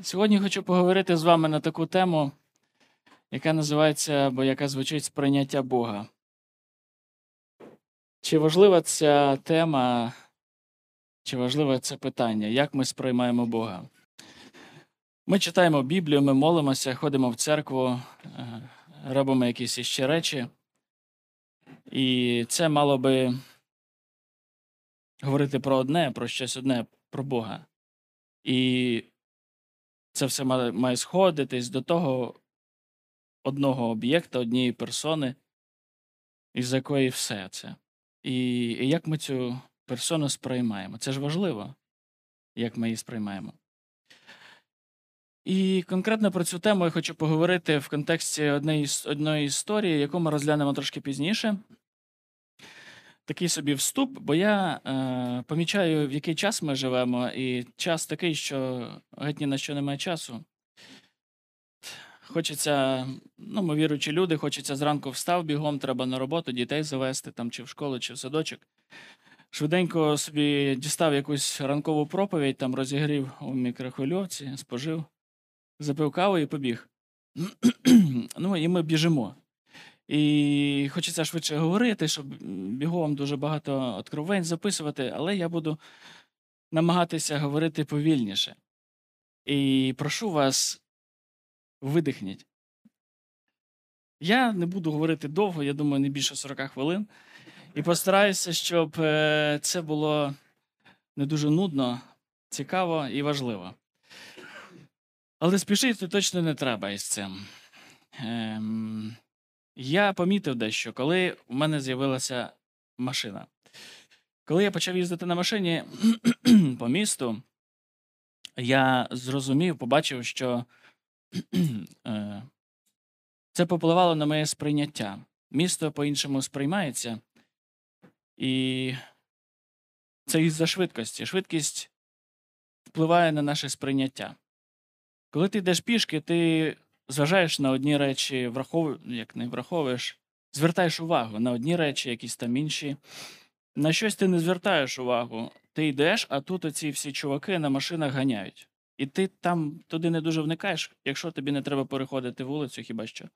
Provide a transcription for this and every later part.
Сьогодні хочу поговорити з вами на таку тему, яка називається або яка звучить сприйняття Бога. Чи важлива ця тема, чи важливе це питання, як ми сприймаємо Бога? Ми читаємо Біблію, ми молимося, ходимо в церкву, е, робимо якісь іще речі. І це мало би говорити про одне, про щось одне, про Бога. І це все має сходитись до того одного об'єкта, однієї персони, із якої все це. І, і як ми цю персону сприймаємо? Це ж важливо, як ми її сприймаємо. І конкретно про цю тему я хочу поговорити в контексті однієї, одної історії, яку ми розглянемо трошки пізніше. Такий собі вступ, бо я е, помічаю, в який час ми живемо, і час такий, що геть ні на що немає часу. Хочеться, ну, ми віруючі люди, хочеться зранку встав бігом, треба на роботу, дітей завести там, чи в школу, чи в садочок. Швиденько собі дістав якусь ранкову проповідь, там розігрів у мікрохвильовці, спожив, запив каву і побіг. ну, і ми біжимо. І хочеться швидше говорити, щоб бігом дуже багато откровень записувати, але я буду намагатися говорити повільніше. І прошу вас, видихніть. Я не буду говорити довго, я думаю, не більше 40 хвилин. І постараюся, щоб е, це було не дуже нудно, цікаво і важливо. Але спішити точно не треба із цим. Ем, я помітив дещо, коли в мене з'явилася машина. Коли я почав їздити на машині по місту, я зрозумів, побачив, що е, це попливало на моє сприйняття. Місто по-іншому сприймається, і це із-за швидкості. Швидкість впливає на наше сприйняття. Коли ти йдеш пішки, ти зважаєш на одні речі, враховуєш, як не враховуєш, звертаєш увагу на одні речі, якісь там інші. На щось ти не звертаєш увагу. Ти йдеш, а тут оці всі чуваки на машинах ганяють. І ти там туди не дуже вникаєш, якщо тобі не треба переходити вулицю, хіба що.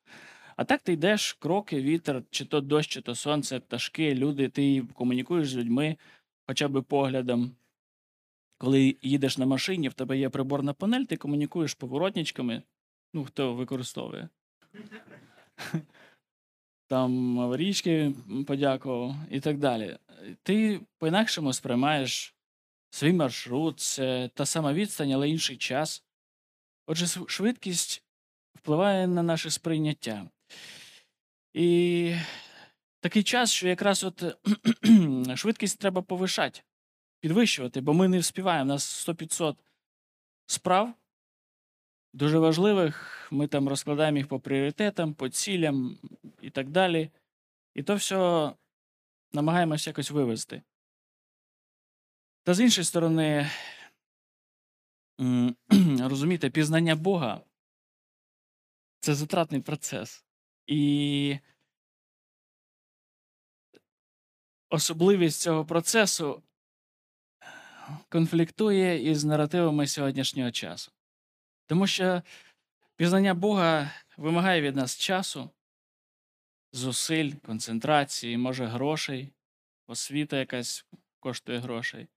А так ти йдеш, кроки, вітер, чи то дощ, чи то сонце, пташки, люди, ти комунікуєш з людьми хоча б поглядом. Коли їдеш на машині, в тебе є приборна панель, ти комунікуєш поворотничками, ну, хто використовує. Там аварійки подякував і так далі. Ти по-інакшому сприймаєш свій маршрут, це та сама відстань, але інший час. Отже, швидкість впливає на наше сприйняття. І такий час, що якраз от швидкість треба повишати, підвищувати, бо ми не вспіваємо. У нас 100-500 справ дуже важливих. Ми там розкладаємо їх по пріоритетам, по цілям і так далі. І то все намагаємося якось вивести. Та з іншої сторони, розумієте, пізнання Бога це затратний процес. І особливість цього процесу конфліктує із наративами сьогоднішнього часу. Тому що пізнання Бога вимагає від нас часу, зусиль, концентрації, може, грошей, освіта якась коштує грошей,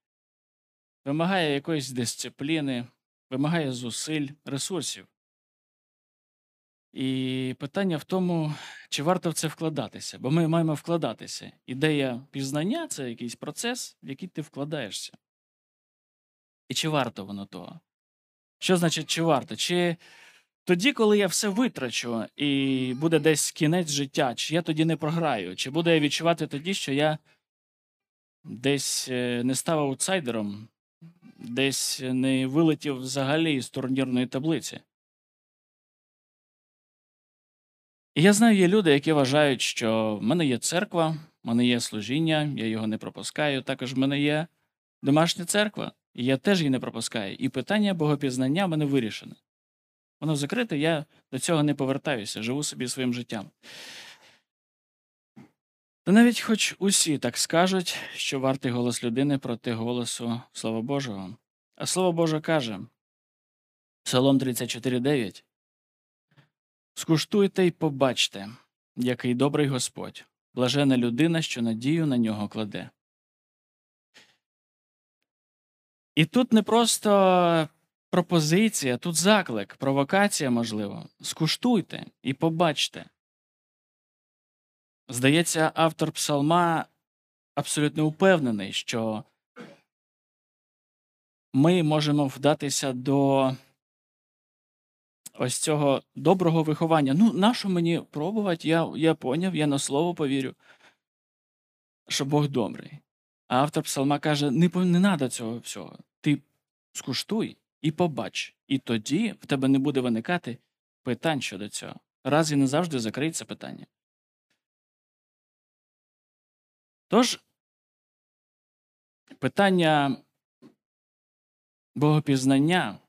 вимагає якоїсь дисципліни, вимагає зусиль, ресурсів. І питання в тому, чи варто в це вкладатися, бо ми маємо вкладатися. Ідея пізнання це якийсь процес, в який ти вкладаєшся. І чи варто воно того? Що значить, чи варто? Чи тоді, коли я все витрачу і буде десь кінець життя, чи я тоді не програю, чи буду я відчувати тоді, що я десь е, не став аутсайдером, десь не вилетів взагалі з турнірної таблиці. І я знаю, є люди, які вважають, що в мене є церква, в мене є служіння, я його не пропускаю. Також в мене є домашня церква, і я теж її не пропускаю. І питання богопізнання в мене вирішене. Воно закрите, я до цього не повертаюся, живу собі своїм життям. Та навіть хоч усі так скажуть, що вартий голос людини проти голосу Слова Божого. А Слово Боже каже: Псалом 34.9. Скуштуйте й побачте, який добрий Господь, блажена людина, що надію на нього кладе. І тут не просто пропозиція, тут заклик, провокація, можливо. Скуштуйте і побачте. Здається, автор псалма абсолютно упевнений, що ми можемо вдатися до ось цього доброго виховання. Ну, нащо мені пробувати? Я, я поняв, я на слово повірю, що Бог добрий. А автор псалма каже: не, треба цього всього. Скуштуй і побач. І тоді в тебе не буде виникати питань щодо цього. Раз і не завжди закриється питання. Тож, питання богопізнання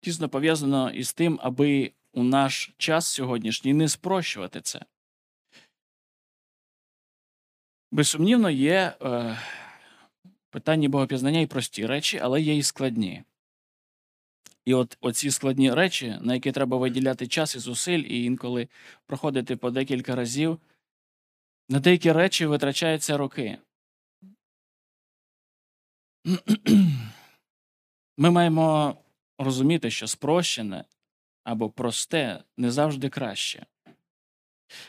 тісно пов'язано із тим, аби у наш час сьогоднішній не спрощувати це. Безсумнівно, є е, питання богопізнання і прості речі, але є і складні. І от оці складні речі, на які треба виділяти час і зусиль, і інколи проходити по декілька разів, на деякі речі витрачаються роки. Ми маємо розуміти, що спрощене або просте не завжди краще.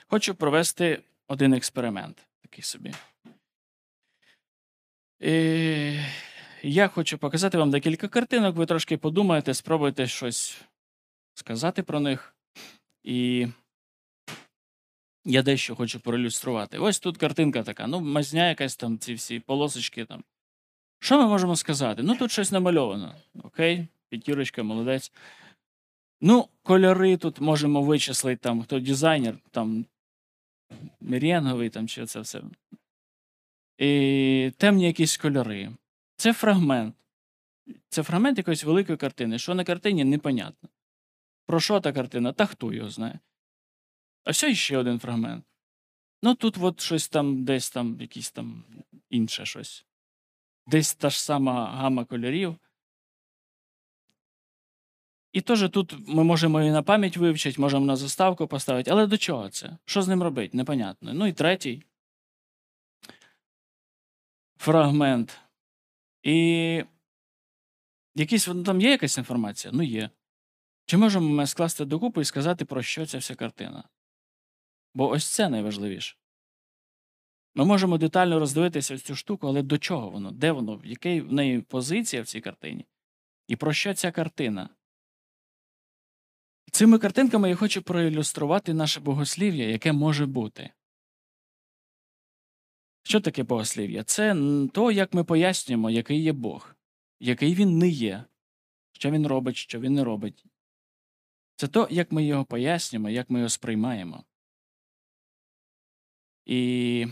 Хочу провести один експеримент такий собі. І я хочу показати вам декілька картинок. Ви трошки подумаєте, спробуйте щось сказати про них. І я дещо хочу проілюструвати. Ось тут картинка така. Ну, мазня якась там, ці всі полосочки там. Що ми можемо сказати? Ну, тут щось намальовано. Окей, п'ятірочка, молодець. Ну, кольори тут можемо вичислити, там, хто дизайнер, там меренговий, там чи це все. І темні якісь кольори. Це фрагмент. Це фрагмент якоїсь великої картини. Що на картині, непонятно. Про що та картина? Та хто його знає. А все ще один фрагмент. Ну, тут от щось там, десь там, якісь там інше щось. Десь та ж сама гама кольорів. І теж тут ми можемо і на пам'ять вивчити, можемо на заставку поставити. Але до чого це? Що з ним робити? Непонятно. Ну і третій фрагмент. І якісь ну, там є якась інформація? Ну є. Чи можемо ми скласти докупи і сказати, про що ця вся картина? Бо ось це найважливіше. Ми можемо детально роздивитися цю штуку, але до чого воно? Де воно? В якій в неї позиція в цій картині? І про що ця картина? Цими картинками я хочу проілюструвати наше богослів'я, яке може бути. Що таке богослів'я? Це то, як ми пояснюємо, який є Бог, який він не є, що він робить, що він не робить. Це то, як ми його пояснюємо, як ми його сприймаємо. І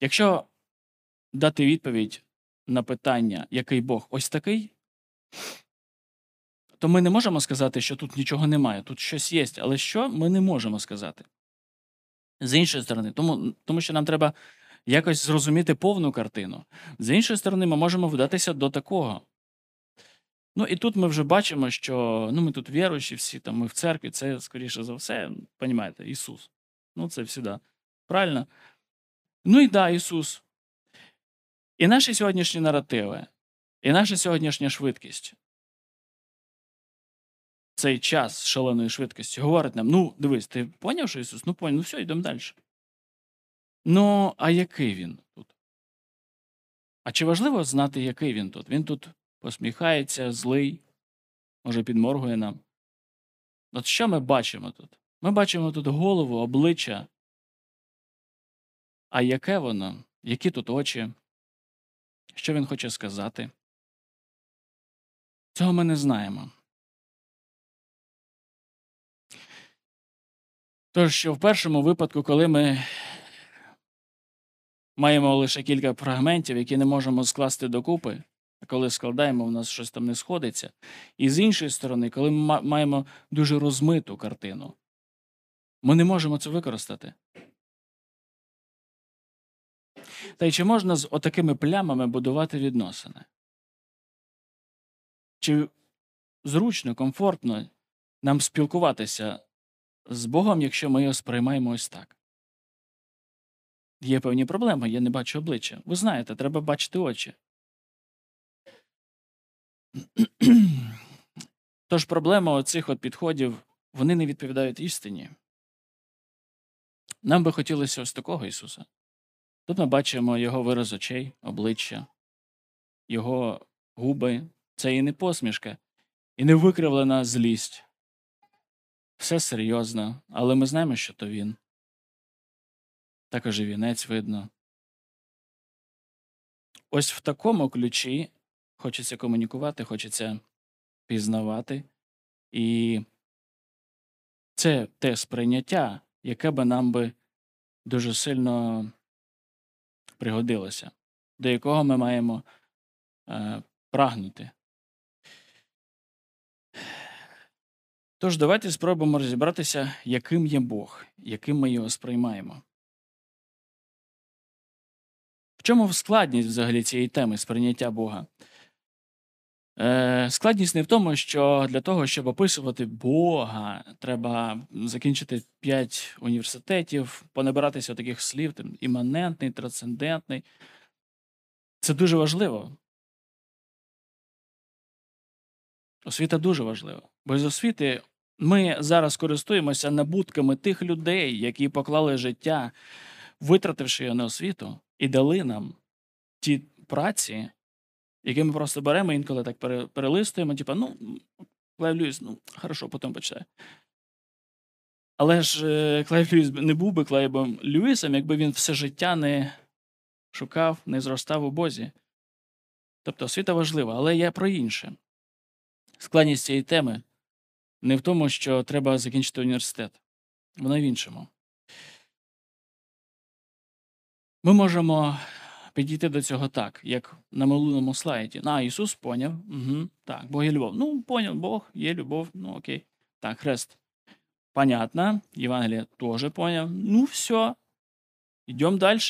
якщо дати відповідь на питання, який Бог ось такий, то ми не можемо сказати, що тут нічого немає, тут щось є, але що ми не можемо сказати. З іншої сторони, тому, тому що нам треба якось зрозуміти повну картину. З іншої сторони, ми можемо вдатися до такого. Ну і тут ми вже бачимо, що ну, ми тут віруючі всі, там, ми в церкві, це, скоріше за все, розумієте, Ісус. Ну, це всіда. Правильно? Ну і да, Ісус. І наші сьогоднішні наративи, і наша сьогоднішня швидкість. Цей час шаленої швидкості говорить нам: ну, дивись, ти поняв, що Ісус? Ну, поняв, ну все, йдемо далі. Ну, а який він тут? А чи важливо знати, який він тут? Він тут посміхається, злий, може, підморгує нам. От що ми бачимо тут? Ми бачимо тут голову, обличчя. А яке воно? Які тут очі? Що він хоче сказати? Цього ми не знаємо. Тож, що в першому випадку, коли ми маємо лише кілька фрагментів, які не можемо скласти докупи, а коли складаємо, у нас щось там не сходиться. І з іншої сторони, коли ми маємо дуже розмиту картину, ми не можемо це використати. Та й чи можна з отакими плямами будувати відносини? Чи зручно, комфортно нам спілкуватися з Богом, якщо ми його сприймаємо ось так. Є певні проблеми, я не бачу обличчя. Ви знаєте, треба бачити очі. Тож проблема оцих от підходів, вони не відповідають істині. Нам би хотілося ось такого Ісуса. Тут ми бачимо Його вираз очей, обличчя, Його губи. Це і не посмішка, і не викривлена злість. Все серйозно, але ми знаємо, що то він. Також і вінець видно. Ось в такому ключі хочеться комунікувати, хочеться пізнавати. І це те сприйняття, яке би нам би дуже сильно пригодилося, до якого ми маємо е, прагнути. Тож давайте спробуємо розібратися, яким є Бог, яким ми його сприймаємо. В чому складність взагалі цієї теми сприйняття Бога? Е, Складність не в тому, що для того, щоб описувати Бога, треба закінчити 5 університетів, понабиратися таких слів, там, іманентний, трансцендентний. Це дуже важливо. Освіта дуже важлива. Без освіти ми зараз користуємося набутками тих людей, які поклали життя, витративши його на освіту, і дали нам ті праці, які ми просто беремо інколи так перелистуємо, типу, ну, Клайв Льюіс, ну, хорошо, потім почитаю. Але ж е, Клайв Льюіс не був би Клайвом Льюісом, якби він все життя не шукав, не зростав у Бозі. Тобто освіта важлива, але я про інше. Складність цієї теми не в тому, що треба закінчити університет. Вона в іншому. Ми можемо підійти до цього так, як на минулому слайді. На, Ісус поняв. Угу, так, Бог є любов. Ну, поняв, Бог є любов. Ну, окей. Так, хрест. Понятно. Євангеліє теж поняв. Ну, все. Йдемо далі.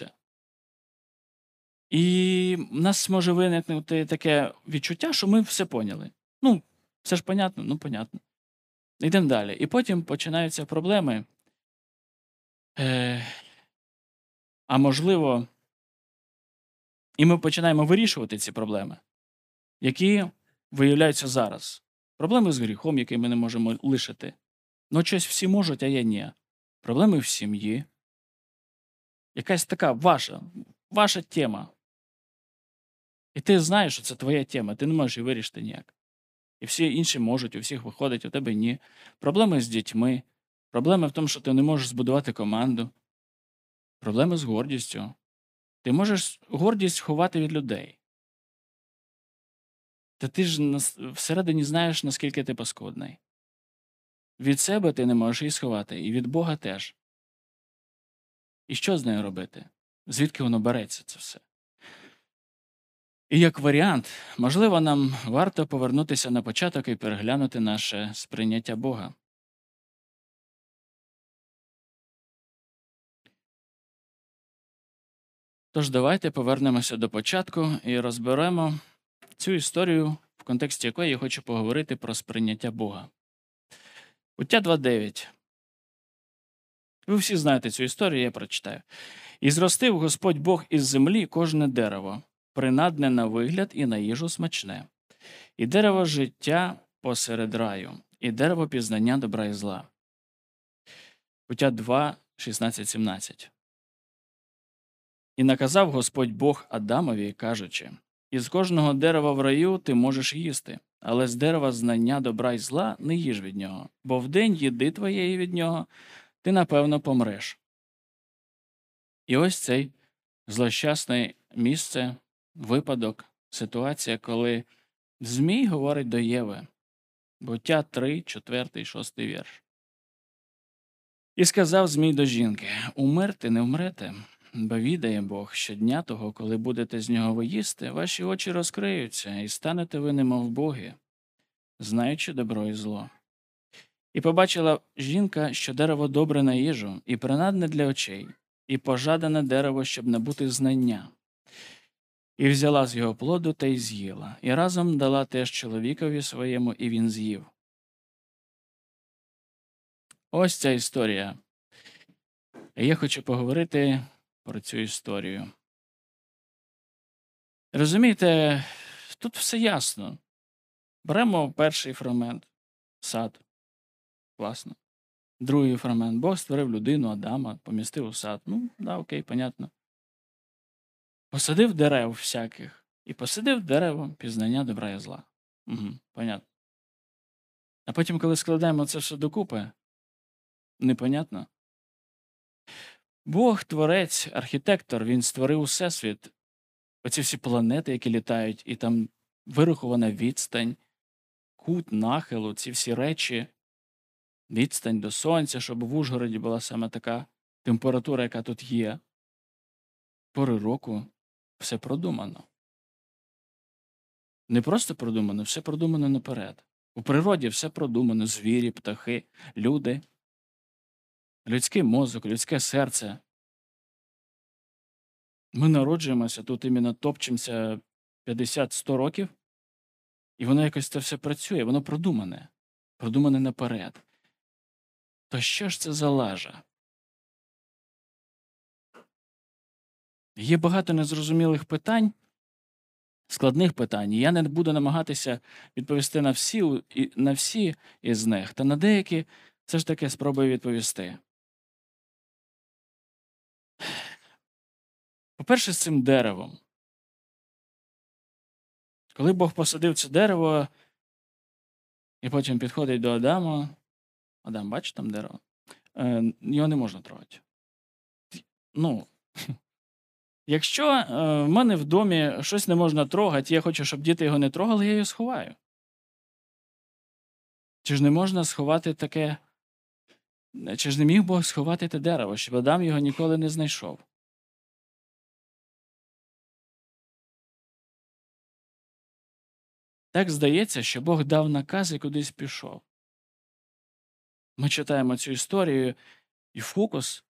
І в нас може виникнути таке відчуття, що ми все поняли. Ну, все ж понятно, ну понятно. Йдемо далі. І потім починаються проблеми. Е, а можливо, і ми починаємо вирішувати ці проблеми, які виявляються зараз. Проблеми з гріхом, які ми не можемо лишити. Ну, щось всі можуть, а я ні. Проблеми в сім'ї. Якась така ваша, ваша тема. І ти знаєш, що це твоя тема, ти не можеш її вирішити ніяк. І всі інші можуть, у всіх виходить, у тебе ні. Проблеми з дітьми, проблеми в тому, що ти не можеш збудувати команду, проблеми з гордістю. Ти можеш гордість ховати від людей. Та ти ж всередині знаєш, наскільки ти паскудний. Від себе ти не можеш її сховати, і від Бога теж. І що з нею робити? Звідки воно береться це все? І як варіант, можливо, нам варто повернутися на початок і переглянути наше сприйняття Бога. Тож давайте повернемося до початку і розберемо цю історію, в контексті якої я хочу поговорити про сприйняття Бога. Буття 2.9. Ви всі знаєте цю історію, я прочитаю. І зростив Господь Бог із землі кожне дерево, принадне на вигляд і на їжу смачне, і дерево життя посеред раю, і дерево пізнання добра і зла. Буття 2, 16, 17. І наказав Господь Бог Адамові, кажучи: Із кожного дерева в раю ти можеш їсти, але з дерева знання добра й зла не їж від нього, бо в день їди твоєї від нього ти напевно помреш. І ось цей злощасне місце, випадок, ситуація, коли Змій говорить до Єви, буття 3, 4, 6 вірш. І сказав Змій до жінки Умерти не вмрете, бо відає Бог, що дня того, коли будете з нього виїсти, ваші очі розкриються, і станете ви немов боги, знаючи добро і зло. І побачила жінка, що дерево добре на їжу, і принадне для очей, і пожадане дерево, щоб набути знання. і взяла з його плоду та й з'їла, і разом дала теж чоловікові своєму, і він з'їв. Ось ця історія. Я хочу поговорити про цю історію. Розумієте, тут все ясно. Беремо перший фрагмент сад. Класно. Другий фрагмент. Бог створив людину, Адама, помістив у сад. Ну, да, окей, понятно. Посадив дерев всяких і посадив дерево пізнання добра і зла. Угу, Понятно. А потім, коли складаємо це все докупи, непонятно. Бог, творець, архітектор, він створив всесвіт, оці всі планети, які літають, і там вирахована відстань, кут нахилу, ці всі речі, відстань до сонця, щоб в Ужгороді була саме така температура, яка тут є. Пори року все продумано. Не просто продумано, все продумано наперед. У природі все продумано: звірі, птахи, люди, людський мозок, людське серце. Ми народжуємося тут іменно топчемося 50-100 років, і воно якось це все працює, воно продумане, продумане наперед. То що ж це за лажа? Є багато незрозумілих питань, складних питань. і Я не буду намагатися відповісти на всі, на всі із них, та на деякі все ж таки спробую відповісти. По-перше, з цим деревом. Коли Бог посадив це дерево, і потім підходить до Адама. Адам, бачиш там дерево? Е, його не можна трогати. Ну, якщо е, в мене в домі щось не можна трогати, я хочу, щоб діти його не трогали, я його сховаю. Чи ж не можна сховати таке? Чи ж не міг Бог сховати те дерево, щоб Адам його ніколи не знайшов? Так здається, що Бог дав наказ і кудись пішов. Ми читаємо цю історію, і фокус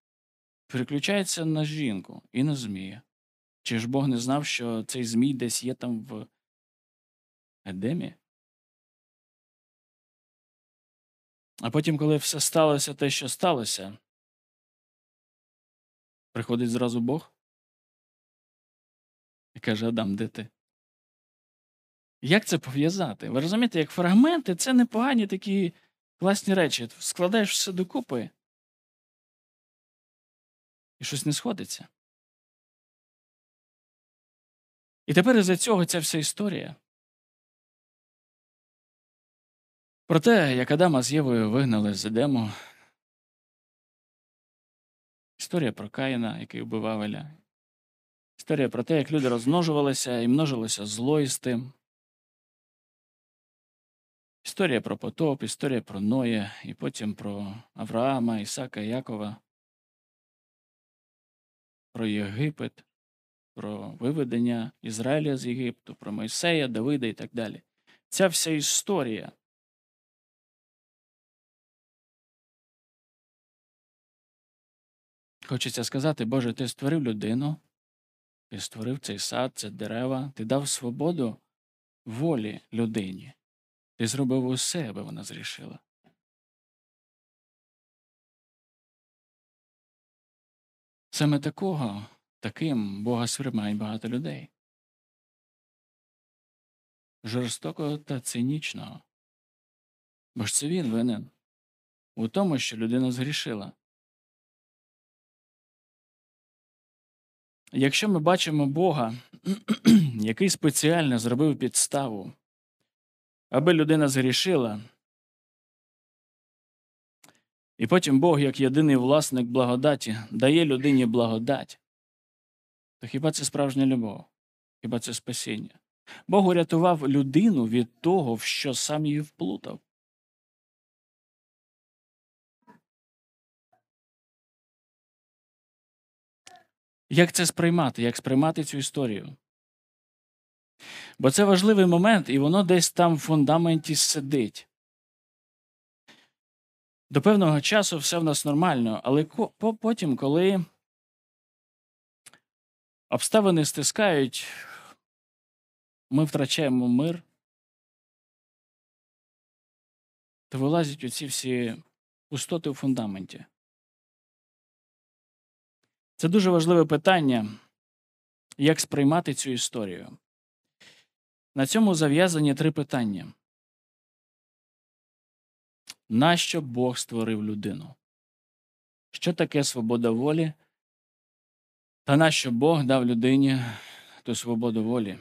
переключається на жінку і на змія. Чи ж Бог не знав, що цей змій десь є там в Едемі? А потім, коли все сталося те, що сталося, приходить зразу Бог і каже: Адам, де ти? Як це пов'язати? Ви розумієте, як фрагменти це непогані такі класні речі. Складаєш все докупи, і щось не сходиться. І тепер із-за цього ця вся історія. Про те, як Адама з Євою вигнали з Едему. Історія про Каїна, який вбивав Еля. Історія про те, як люди розмножувалися і множилося зло із тим. Історія про потоп, історія про Ноя, і потім про Авраама, Ісака, Якова, про Єгипет, про виведення Ізраїля з Єгипту, про Мойсея, Давида і так далі. Ця вся історія. Хочеться сказати, Боже, ти створив людину, ти створив цей сад, це дерева, ти дав свободу волі людині. Ти зробив усе, аби вона зрішила. Саме такого, таким Бога сприймають багато людей. Жорстокого та цинічного. Бо ж це він винен у тому, що людина згрішила. Якщо ми бачимо Бога, який спеціально зробив підставу, аби людина згрішила, і потім Бог, як єдиний власник благодаті, дає людині благодать, то хіба це справжня любов? Хіба це спасіння? Бог урятував людину від того, в що сам її вплутав. Як це сприймати? Як сприймати цю історію? Бо це важливий момент, і воно десь там в фундаменті сидить. До певного часу все в нас нормально, але потім, коли обставини стискають, ми втрачаємо мир, то вилазять оці всі пустоти у фундаменті. Це дуже важливе питання, як сприймати цю історію. На цьому зав'язані три питання. Нащо Бог створив людину? Що таке свобода волі? Та нащо Бог дав людині ту свободу волі?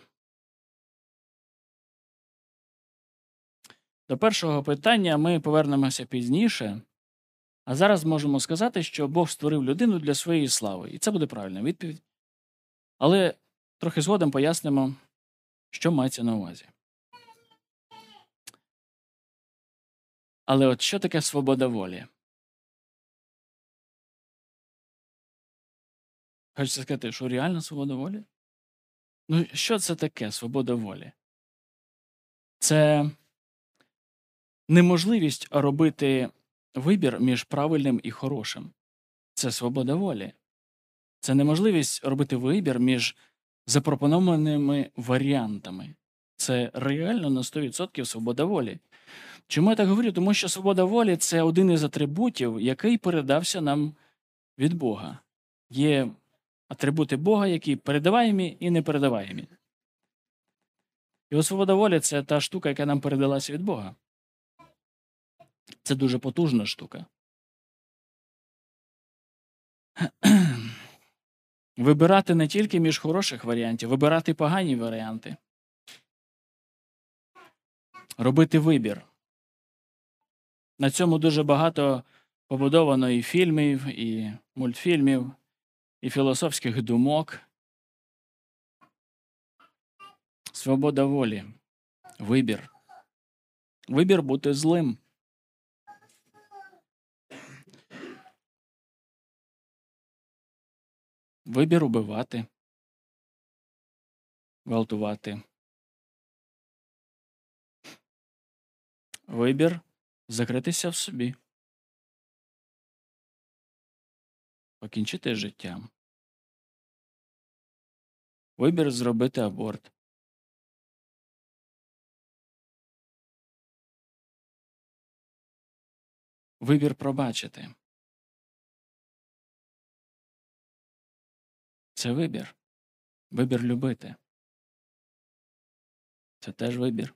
До першого питання ми повернемося пізніше, а зараз можемо сказати, що Бог створив людину для своєї слави, і це буде правильна відповідь. Але трохи згодом пояснимо, що мається на увазі. Але от що таке свобода волі? Хочеться сказати, що реальна свобода волі? Ну, що це таке свобода волі? Це неможливість робити вибір між правильним і хорошим. Це свобода волі. Це неможливість робити вибір між запропонованими варіантами. Це реально на 100% свобода волі. Чому я так говорю? Тому що свобода волі це один із атрибутів, який передався нам від Бога. Є атрибути Бога, які передаваємі і непередаваємі. І от свобода волі це та штука, яка нам передалася від Бога. Це дуже потужна штука. Вибирати не тільки між хороших варіантів, вибирати погані варіанти. Робити вибір. На цьому дуже багато побудовано і фільмів, і мультфільмів, і філософських думок. Свобода волі. Вибір. Вибір бути злим. Вибір убивати, гвалтувати. Вибір закритися в собі. Покінчити з життям. Вибір зробити аборт. Вибір пробачити. Це вибір. Вибір любити. Це теж вибір.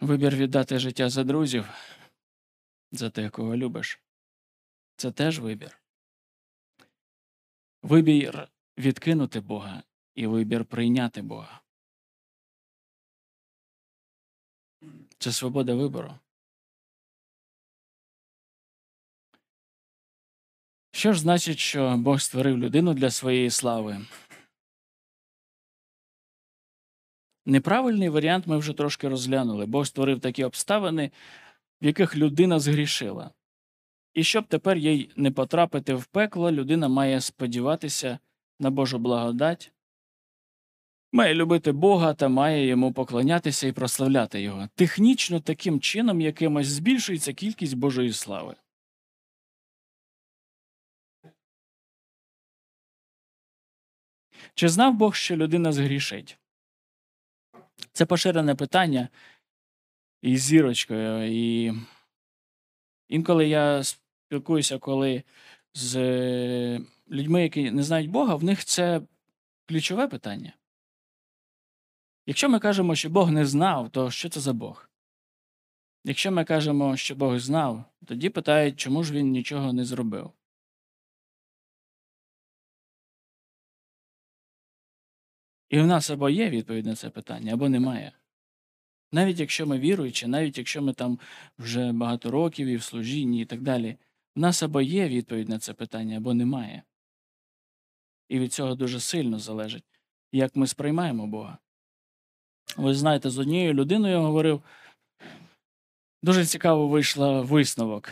Вибір віддати життя за друзів, за те, кого любиш. Це теж вибір. Вибір відкинути Бога і вибір прийняти Бога. Це свобода вибору. Що ж значить, що Бог створив людину для своєї слави? Неправильний варіант ми вже трошки розглянули. Бог створив такі обставини, в яких людина згрішила. І щоб тепер їй не потрапити в пекло, людина має сподіватися на Божу благодать, має любити Бога та має йому поклонятися і прославляти Його. Технічно таким чином якимось збільшується кількість Божої слави. Чи знав Бог, що людина згрішить? Це поширене питання із зірочкою. І інколи я спілкуюся, коли з людьми, які не знають Бога, в них це ключове питання. Якщо ми кажемо, що Бог не знав, то що це за Бог? Якщо ми кажемо, що Бог знав, тоді питають, чому ж він нічого не зробив. І в нас або є відповідь на це питання, або немає. Навіть якщо ми віруючі, навіть якщо ми там вже багато років і в служінні і так далі, в нас або є відповідь на це питання, або немає. І від цього дуже сильно залежить, як ми сприймаємо Бога. Ви знаєте, з однією людиною я говорив, дуже цікаво вийшла висновок.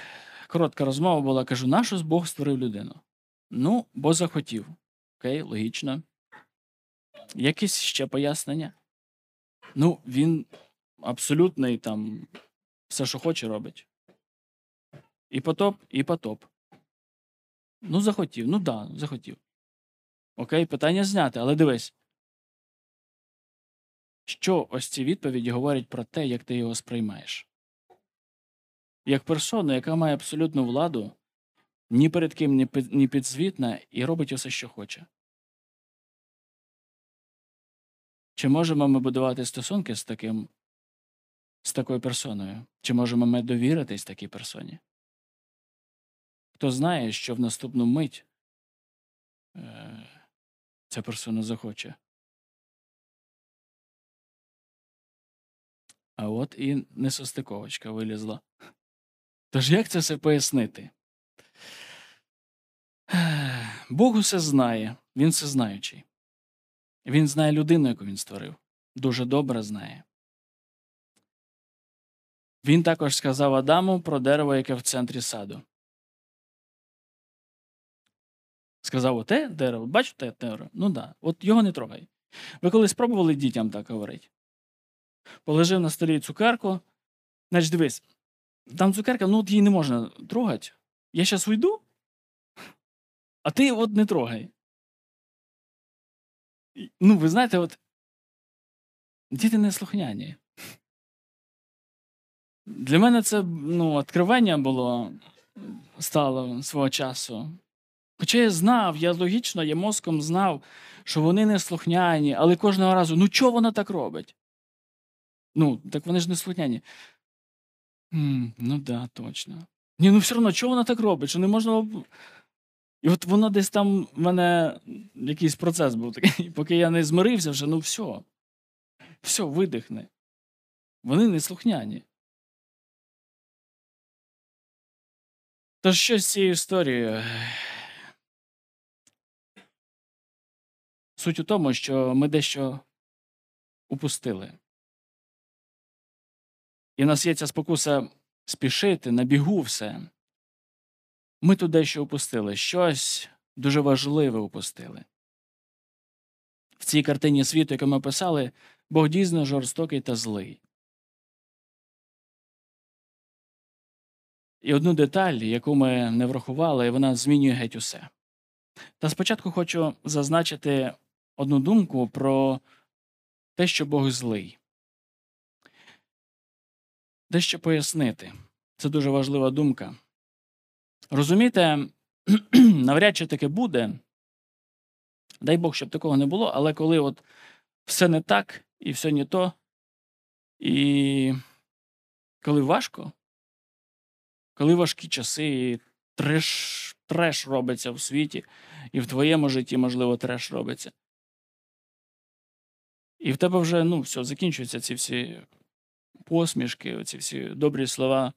Коротка розмова була, кажу, нащо Бог створив людину? Ну, бо захотів. Окей, логічно. Якісь ще пояснення? Ну, він абсолютний там все, що хоче, робить. І потоп, і потоп. Ну, захотів. Ну да, захотів. Окей, питання зняте, але дивись. Що ось ці відповіді говорять про те, як ти його сприймаєш? Як персону, яка має абсолютну владу, ні перед ким ні підзвітна і робить усе, що хоче. Чи можемо ми будувати стосунки з таким, з такою персоною? Чи можемо ми довіритись такій персоні? Хто знає, що в наступну мить е, ця персона захоче? А от і несостиковочка вилізла. Тож як це все пояснити? Бог усе знає, він все знаючий. Він знає людину, яку він створив. Дуже добре знає. Він також сказав Адаму про дерево, яке в центрі саду. Сказав оте дерево, бачите те дерево? Ну да. от його не трогай. Ви коли спробували дітям так говорити? Положив на столі цукерку. Значить, дивись, там цукерка, ну от її не можна трогати. Я зараз уйду, а ти от не трогай. Ну, ви знаєте, от діти не слухняні. Для мене це ну, відкривання було стало свого часу. Хоча я знав, я логічно, я мозком знав, що вони не слухняні, але кожного разу, ну чого вона так робить? Ну, так вони ж не слухняні. «М, ну да, точно. Ні, ну все одно, чого вона так робить? Що не можна. І от воно десь там в мене якийсь процес був такий, поки я не змирився вже, ну все. Все, видихни. Вони не слухняні. Тож що з цією історією? Суть у тому, що ми дещо упустили. І в нас є ця спокуса спішити, на бігу все. Ми тут дещо упустили, щось дуже важливе упустили. В цій картині світу, яку ми писали, Бог дійсно жорстокий та злий. І одну деталь, яку ми не врахували, вона змінює геть усе. Та спочатку хочу зазначити одну думку про те, що Бог злий. Дещо пояснити. Це дуже важлива думка. Розумієте, навряд чи таке буде. Дай Бог, щоб такого не було, але коли от все не так і все не то, і коли важко, коли важкі часи, і треш, треш робиться в світі, і в твоєму житті, можливо, треш робиться. І в тебе вже ну, все, закінчуються ці всі посмішки, ці всі добрі слова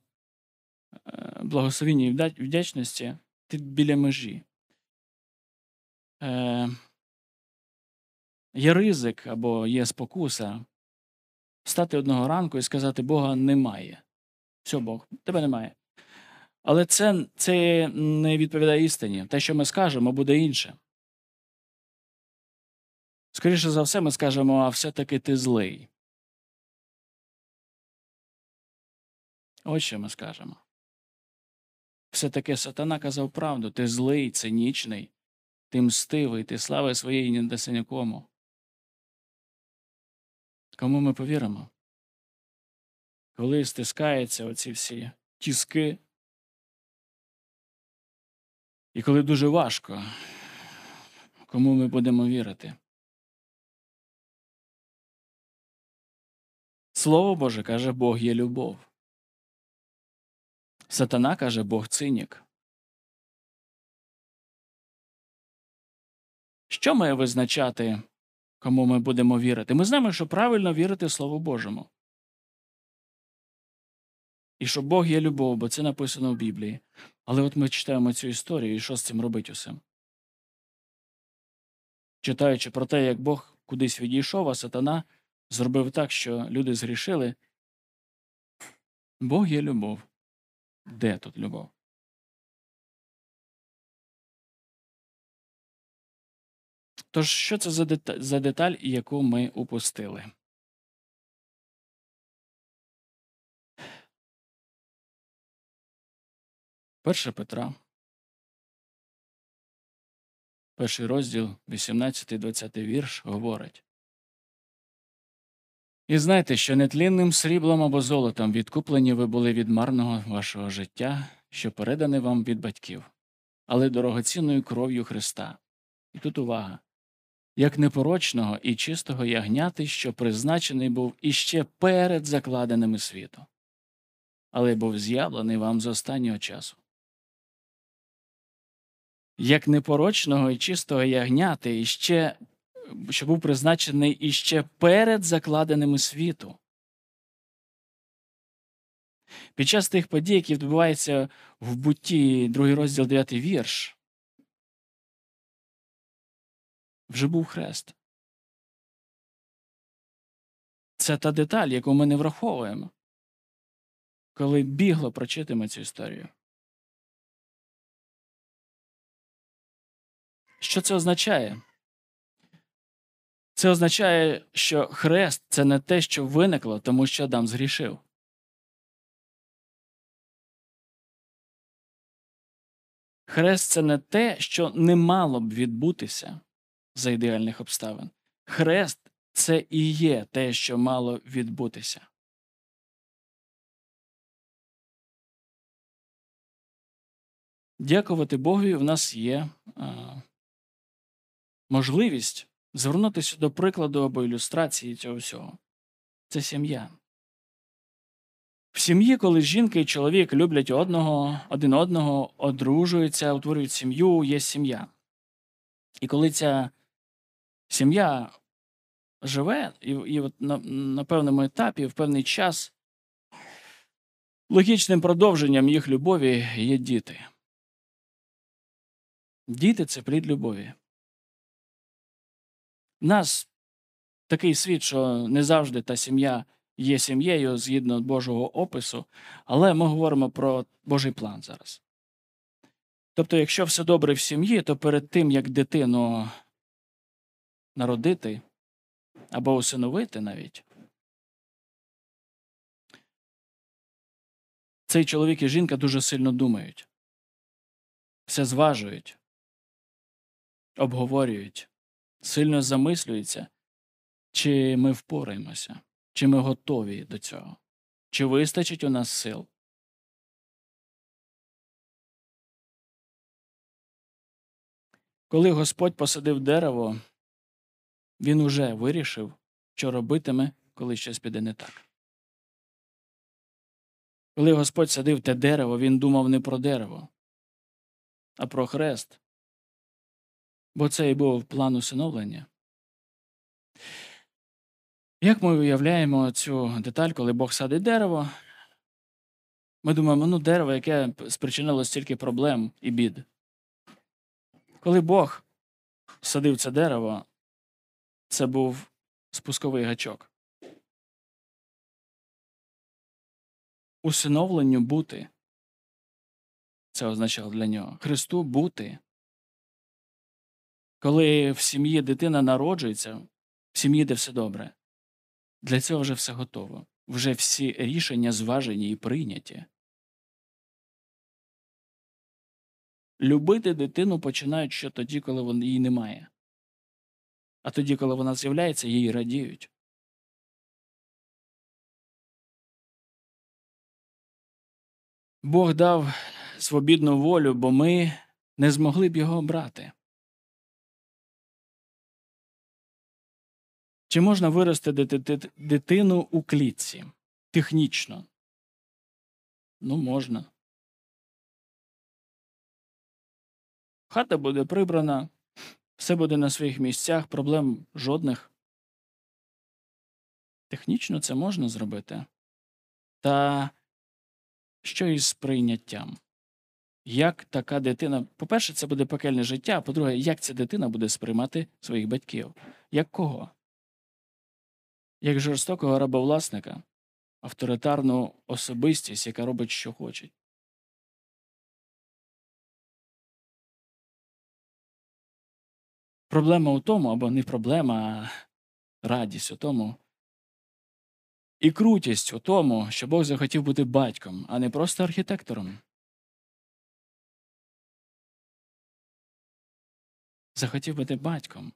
е, благословіння і вдячності, ти біля межі. Е, є ризик або є спокуса встати одного ранку і сказати, Бога немає. Все, Бог, тебе немає. Але це, це не відповідає істині. Те, що ми скажемо, буде інше. Скоріше за все, ми скажемо, а все-таки ти злий. Ось що ми скажемо. Все-таки сатана казав правду, ти злий, цинічний, ти мстивий, ти слави своєї не даси нікому. Кому ми повіримо? Коли стискаються оці всі тіски, і коли дуже важко, кому ми будемо вірити? Слово Боже каже, Бог є любов. Сатана каже, Бог цинік. Що має визначати, кому ми будемо вірити? Ми знаємо, що правильно вірити Слову Божому. І що Бог є любов, бо це написано в Біблії. Але от ми читаємо цю історію, і що з цим робить усім? Читаючи про те, як Бог кудись відійшов, а сатана зробив так, що люди згрішили. Бог є любов. Де тут любов? Тож, що це за деталь, за деталь, яку ми упустили? Перше Петра, перший розділ, 18-20 вірш, говорить. І знайте, що нетлінним сріблом або золотом відкуплені ви були від марного вашого життя, що передане вам від батьків, але дорогоцінною кров'ю Христа. І тут увага як непорочного і чистого ягняти, що призначений був іще перед закладеними світу, але був з'явлений вам з останнього часу. Як непорочного і чистого ягняти, іще, що був призначений іще перед закладеними світу. Під час тих подій, які відбуваються в бутті, другий розділ 9 вірш, вже був хрест. Це та деталь, яку ми не враховуємо, коли бігло прочитимо цю історію. Що це означає? Це означає, що хрест це не те, що виникло, тому що Адам згрішив. Хрест це не те, що не мало б відбутися за ідеальних обставин. Хрест це і є те, що мало відбутися. Дякувати Богові, в нас є а, можливість звернутися до прикладу або ілюстрації цього всього. Це сім'я. В сім'ї, коли жінка і чоловік люблять одного, один одного, одружуються, утворюють сім'ю, є сім'я. І коли ця сім'я живе, і і от на, на певному етапі, в певний час, логічним продовженням їх любові є діти. Діти це плід любові. Нас такий світ, що не завжди та сім'я є сім'єю згідно Божого опису, але ми говоримо про Божий план зараз. Тобто, якщо все добре в сім'ї, то перед тим, як дитину народити або усиновити навіть, цей чоловік і жінка дуже сильно думають, все зважують, обговорюють, сильно замислюються, чи ми впораємося, чи ми готові до цього, чи вистачить у нас сил. Коли Господь посадив дерево, він уже вирішив, що робитиме, коли щось піде не так. Коли Господь садив те дерево, він думав не про дерево, а про хрест. Бо це і був план усиновлення. Як ми уявляємо цю деталь, коли Бог садить дерево, ми думаємо, ну дерево, яке спричинило стільки проблем і бід. Коли Бог садив це дерево, це був спусковий гачок. Усиновленню бути. Це означало для нього. Христу бути. Коли в сім'ї дитина народжується, в сім'ї де все добре, для цього вже все готово. Вже всі рішення зважені і прийняті. Любити дитину починають ще тоді, коли її немає. А тоді, коли вона з'являється, їй радіють. Бог дав свобідну волю, бо ми не змогли б його обрати. Чи можна виростити дитину у клітці? Технічно? Ну, можна. Хата буде прибрана, все буде на своїх місцях, проблем жодних. Технічно це можна зробити. Та що із прийняттям? Як така дитина. По-перше, це буде пекельне життя, а по-друге, як ця дитина буде сприймати своїх батьків? Як кого? Як жорстокого рабовласника, авторитарну особистість, яка робить, що хоче. Проблема у тому, або не проблема, а радість у тому. І крутість у тому, що Бог захотів бути батьком, а не просто архітектором. захотів бути батьком,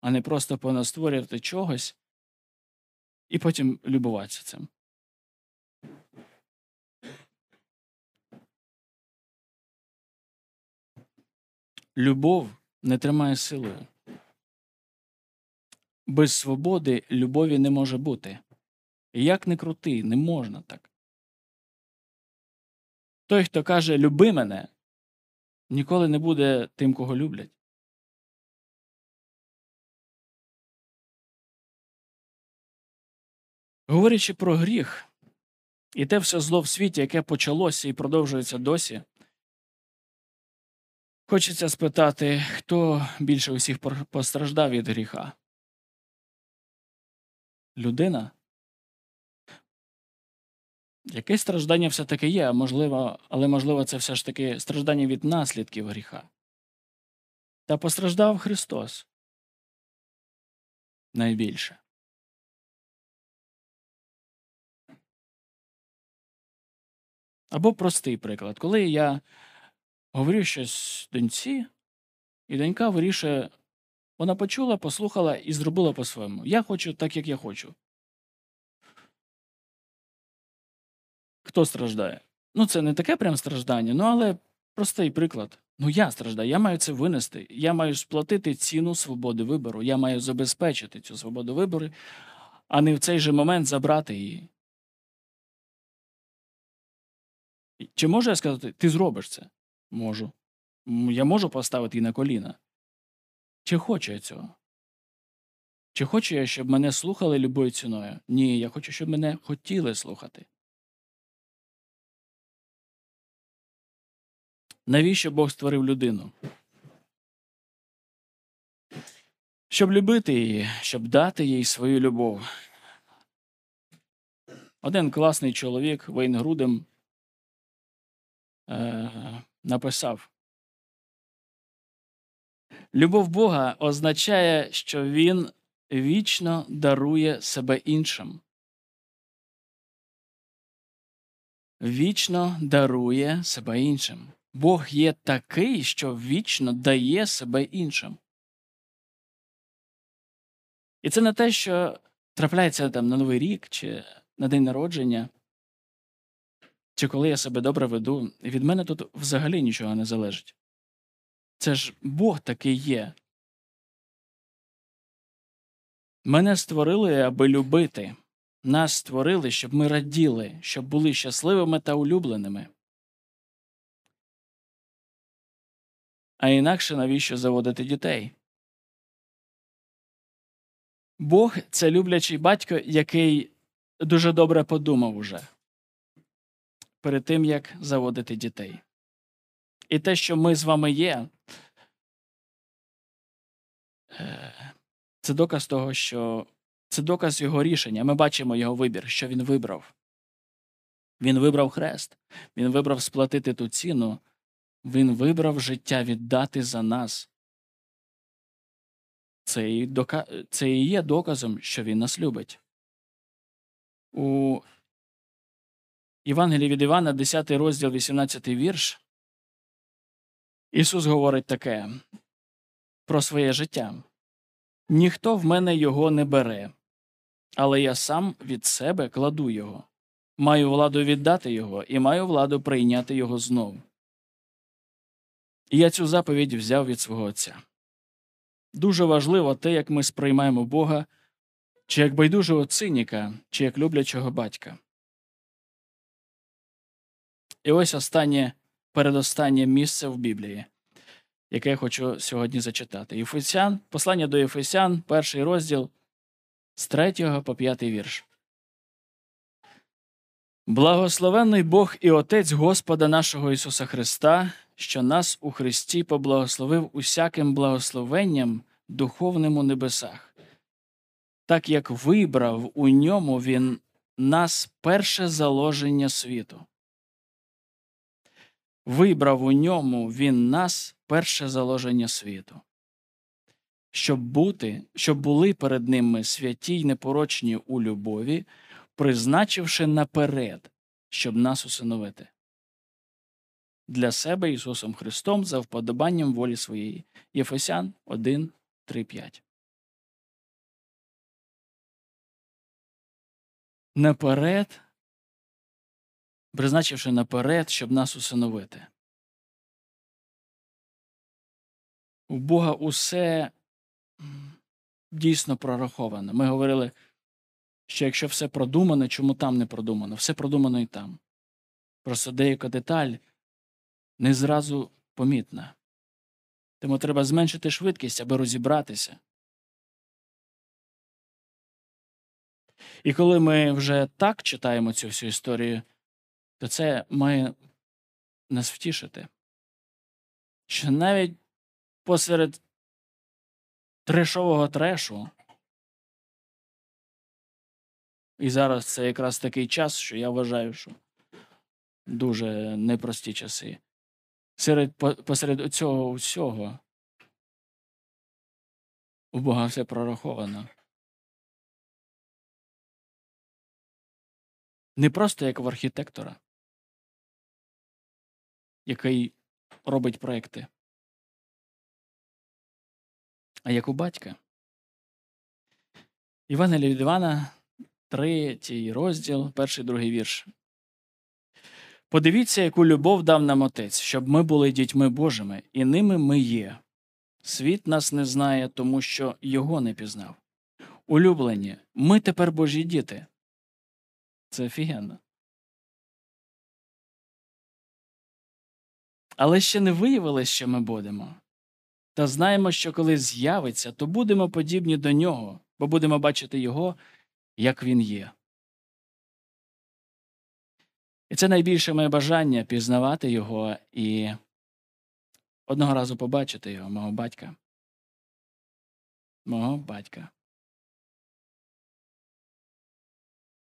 а не просто понастворювати чогось і потім любуватися цим. Любов не тримає силою. Без свободи любові не може бути. Як не крути, не можна так. Той, хто каже люби мене, ніколи не буде тим, кого люблять. Говорячи про гріх і те все зло в світі, яке почалося і продовжується досі, хочеться спитати, хто більше усіх постраждав від гріха? Людина? Якесь страждання все-таки є, можливо, але можливо, це все ж таки страждання від наслідків гріха. Та постраждав Христос найбільше. Або простий приклад. Коли я говорю щось доньці, і донька вирішує, вона почула, послухала і зробила по-своєму. Я хочу так, як я хочу. Хто страждає? Ну, це не таке прям страждання, ну але простий приклад. Ну, я страждаю, я маю це винести. Я маю сплатити ціну свободи вибору. Я маю забезпечити цю свободу вибору, а не в цей же момент забрати її. Чи можу я сказати, ти зробиш це? Можу. Я можу поставити її на коліна. Чи хочу я цього? Чи хочу я, щоб мене слухали любою ціною? Ні, я хочу, щоб мене хотіли слухати. Навіщо Бог створив людину? Щоб любити її, щоб дати їй свою любов. Один класний чоловік Вейн Грудем написав: Любов Бога означає, що Він вічно дарує себе іншим. Вічно дарує себе іншим. Бог є такий, що вічно дає себе іншим. І це не те, що трапляється там на Новий рік чи на день народження, чи коли я себе добре веду. Від мене тут взагалі нічого не залежить. Це ж Бог такий є. Мене створили, аби любити. Нас створили, щоб ми раділи, щоб були щасливими та улюбленими. А інакше навіщо заводити дітей? Бог це люблячий батько, який дуже добре подумав уже перед тим, як заводити дітей. І те, що ми з вами є, е, це доказ того, що це доказ його рішення. Ми бачимо його вибір, що він вибрав. Він вибрав хрест, він вибрав сплатити ту ціну, він вибрав життя віддати за нас. Це і, дока... це і є доказом, що він нас любить. У Євангелії від Івана, 10 розділ, 18 вірш, Ісус говорить таке про своє життя. Ніхто в мене його не бере, але я сам від себе кладу його. Маю владу віддати його і маю владу прийняти його знову. І я цю заповідь взяв від свого Отця. Дуже важливо те, як ми сприймаємо Бога, чи як байдужого циніка, чи як люблячого батька. І ось останнє, передостаннє місце в Біблії, яке я хочу сьогодні зачитати. Єфесян, послання до Єфесян, перший розділ з 3 по 5 вірш. Благословенний Бог і Отець Господа нашого Ісуса Христа, що нас у Христі поблагословив усяким благословенням духовним у небесах, так як вибрав у ньому Він нас перше заложення світу. Вибрав у ньому Він нас перше заложення світу, щоб бути, щоб були перед ним ми святі й непорочні у любові, призначивши наперед, щоб нас усиновити. для себе Ісусом Христом за вподобанням волі своєї. Єфесян 1, 3, 5. Наперед, призначивши наперед, щоб нас усиновити. У Бога усе дійсно прораховано. Ми говорили, що якщо все продумано, чому там не продумано? Все продумано і там. Просто деяка деталь не зразу помітна. Тому треба зменшити швидкість, аби розібратися. І коли ми вже так читаємо цю всю історію, то це має нас втішити. Що навіть посеред трешового трешу, і зараз це якраз такий час, що я вважаю, що дуже непрості часи. Серед, посеред цього всього у Бога все прораховано. Не просто як в архітектора, який робить проекти, а як у батька. Івангелія від Івана, третій розділ, перший другий вірш. Подивіться, яку любов дав нам Отець, щоб ми були дітьми Божими, і ними ми є. Світ нас не знає, тому що його не пізнав. Улюблені, ми тепер Божі діти. Це офігенно. Але ще не виявилось, що ми будемо. Та знаємо, що коли з'явиться, то будемо подібні до нього, бо будемо бачити його, як він є. І це найбільше моє бажання пізнавати його і одного разу побачити його, мого батька. Мого батька.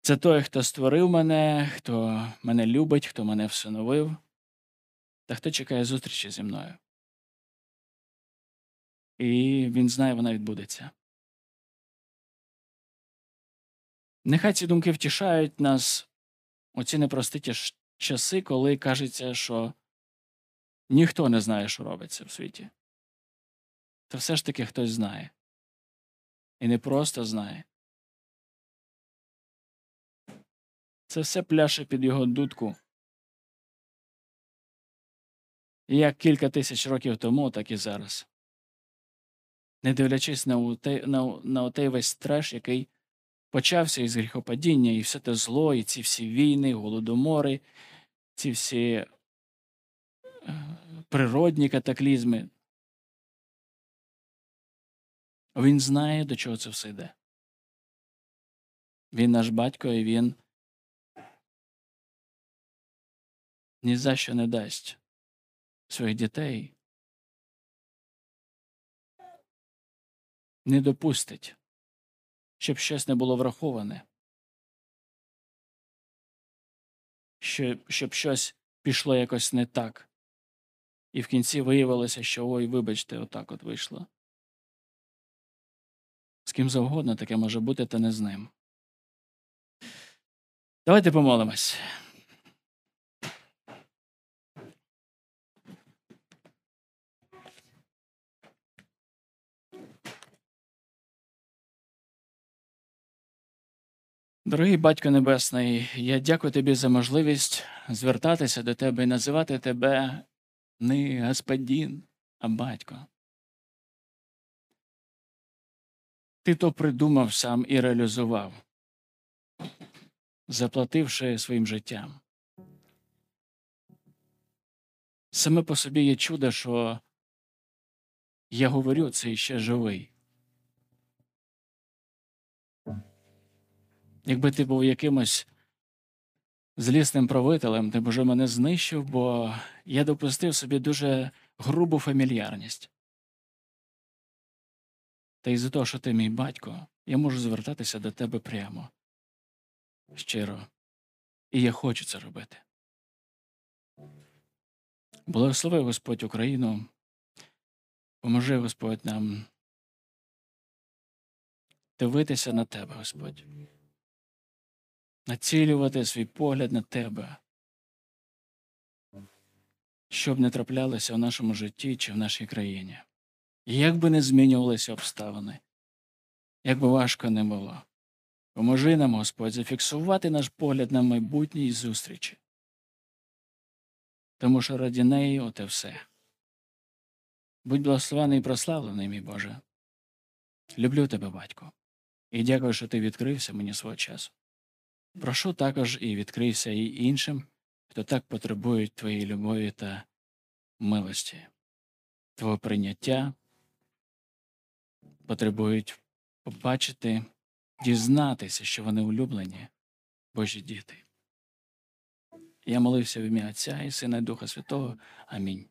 Це той, хто створив мене, хто мене любить, хто мене всиновив, та хто чекає зустрічі зі мною. І він знає, вона відбудеться. Нехай ці думки втішають нас у ці непрості часи, коли кажеться, що ніхто не знає, що робиться в світі. Та все ж таки хтось знає. І не просто знає. Це все пляше під його дудку. Як кілька тисяч років тому, так і зараз. Не дивлячись на, оте, на, на отей весь треш, який почався із гріхопадіння, і все те зло, і ці всі війни, голодомори, ці всі е, природні катаклізми. Він знає, до чого це все йде. Він наш батько, і він ні за що не дасть своїх дітей. Не допустить, щоб щось не було враховане, щоб, щоб щось пішло якось не так, і в кінці виявилося, що ой, вибачте, отак от вийшло. З ким завгодно таке може бути, та не з ним. Давайте помолимось. Дорогий Батько Небесний, я дякую тобі за можливість звертатися до тебе і називати тебе не господин, а батько. Ти то придумав сам і реалізував, заплативши своїм життям. Саме по собі є чудо, що я говорю це ще живий. Якби ти був якимось злісним правителем, ти б уже мене знищив, бо я допустив собі дуже грубу фамільярність. Та із за того, що ти мій батько, я можу звертатися до тебе прямо, щиро, і я хочу це робити. Благослови Господь Україну, поможи Господь нам дивитися на тебе, Господь націлювати свій погляд на тебе, що б не траплялося в нашому житті чи в нашій країні. І як би не змінювалися обставини, як би важко не було. Поможи нам, Господь, зафіксувати наш погляд на майбутній зустрічі. Тому що раді неї оте все. Будь благословений і прославлений, мій Боже. Люблю тебе, батько, і дякую, що ти відкрився мені свого часу. Прошу також і відкрийся і іншим, хто так потребують твоєї любові та милості, твого прийняття, потребують побачити, дізнатися, що вони улюблені, Божі діти. Я молився в ім'я Отця і Сина і Духа Святого. Амінь.